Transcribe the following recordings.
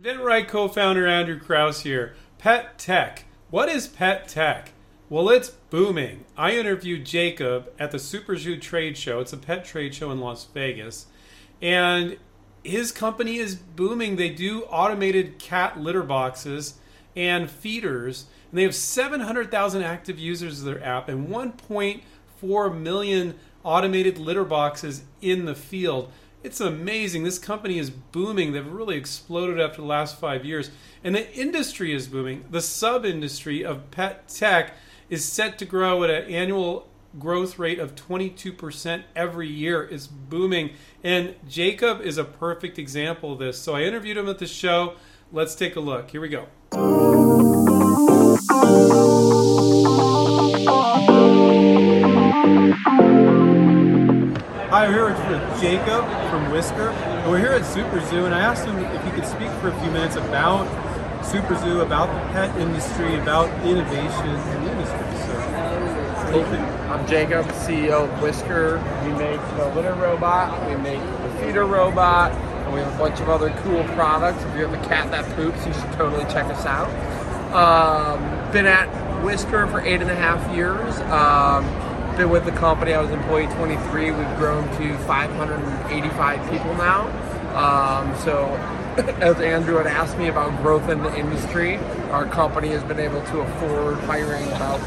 InventRight co-founder Andrew Krauss here. Pet tech. What is pet tech? Well, it's booming. I interviewed Jacob at the Super Zoo trade show. It's a pet trade show in Las Vegas. And his company is booming. They do automated cat litter boxes and feeders. And they have 700,000 active users of their app and 1.4 million automated litter boxes in the field. It's amazing. This company is booming. They've really exploded after the last five years. And the industry is booming. The sub industry of pet tech is set to grow at an annual growth rate of 22% every year. It's booming. And Jacob is a perfect example of this. So I interviewed him at the show. Let's take a look. Here we go. We're here with Jacob from Whisker. And we're here at Super Zoo, and I asked him if he could speak for a few minutes about Super Zoo, about the pet industry, about innovation in the industry. So. I'm Jacob, CEO of Whisker. We make the litter robot, we make the feeder robot, and we have a bunch of other cool products. If you have a cat that poops, you should totally check us out. Um, been at Whisker for eight and a half years. Um, been with the company. I was employee 23. We've grown to 585 people now. Um, so, as Andrew had asked me about growth in the industry, our company has been able to afford hiring about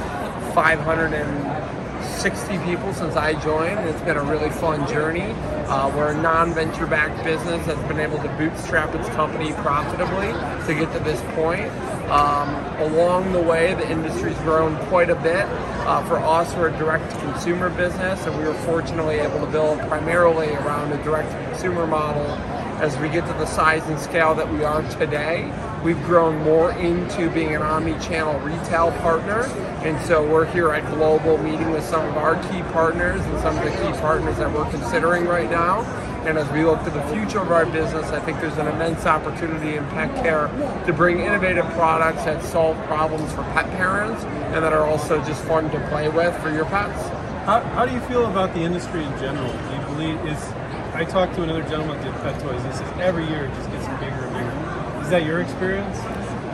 560 people since I joined. It's been a really fun journey. Uh, we're a non-venture backed business that's been able to bootstrap its company profitably to get to this point. Um, along the way, the industry's grown quite a bit. Uh, for us, we're a direct-to-consumer business, and we were fortunately able to build primarily around a direct-to-consumer model. As we get to the size and scale that we are today, we've grown more into being an omni-channel retail partner, and so we're here at Global meeting with some of our key partners and some of the key partners that we're considering right now. And as we look to the future of our business, I think there's an immense opportunity in pet care to bring innovative products that solve problems for pet parents and that are also just fun to play with for your pets. How, how do you feel about the industry in general? Do you believe is? I talked to another gentleman at Pet Toys. He says every year it just gets bigger and bigger. Is that your experience?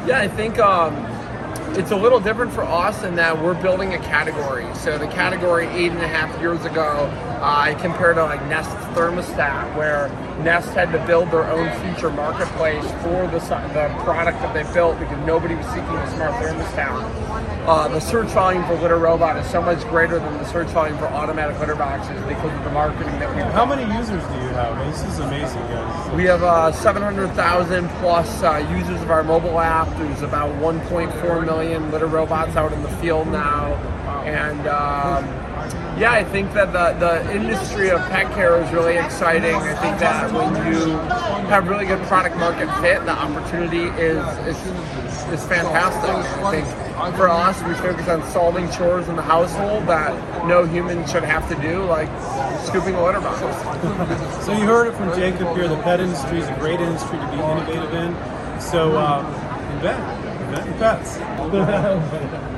Yeah, I think um, it's a little different for us in that we're building a category. So the category eight and a half years ago, uh, I compared to like Nest thermostat, where Nest had to build their own future marketplace for the, the product that they built because nobody was seeking a smart thermostat. Uh, the search volume for litter robot is so much greater than the search volume for automatic litter boxes because of the marketing that we How many users do you have? This is amazing, guys. We have uh, 700,000 plus uh, users of our mobile app. There's about 1.4 million litter robots out in the field now. And um, yeah, I think that the, the industry of pet care is really exciting. I think that when you have really good product market fit, the opportunity is, is, is fantastic. I think for us, we focus on solving chores in the household that no human should have to do, like scooping a litter box. so you heard it from Jacob here. The pet industry is a great industry to be innovative in. So uh, invent, pets.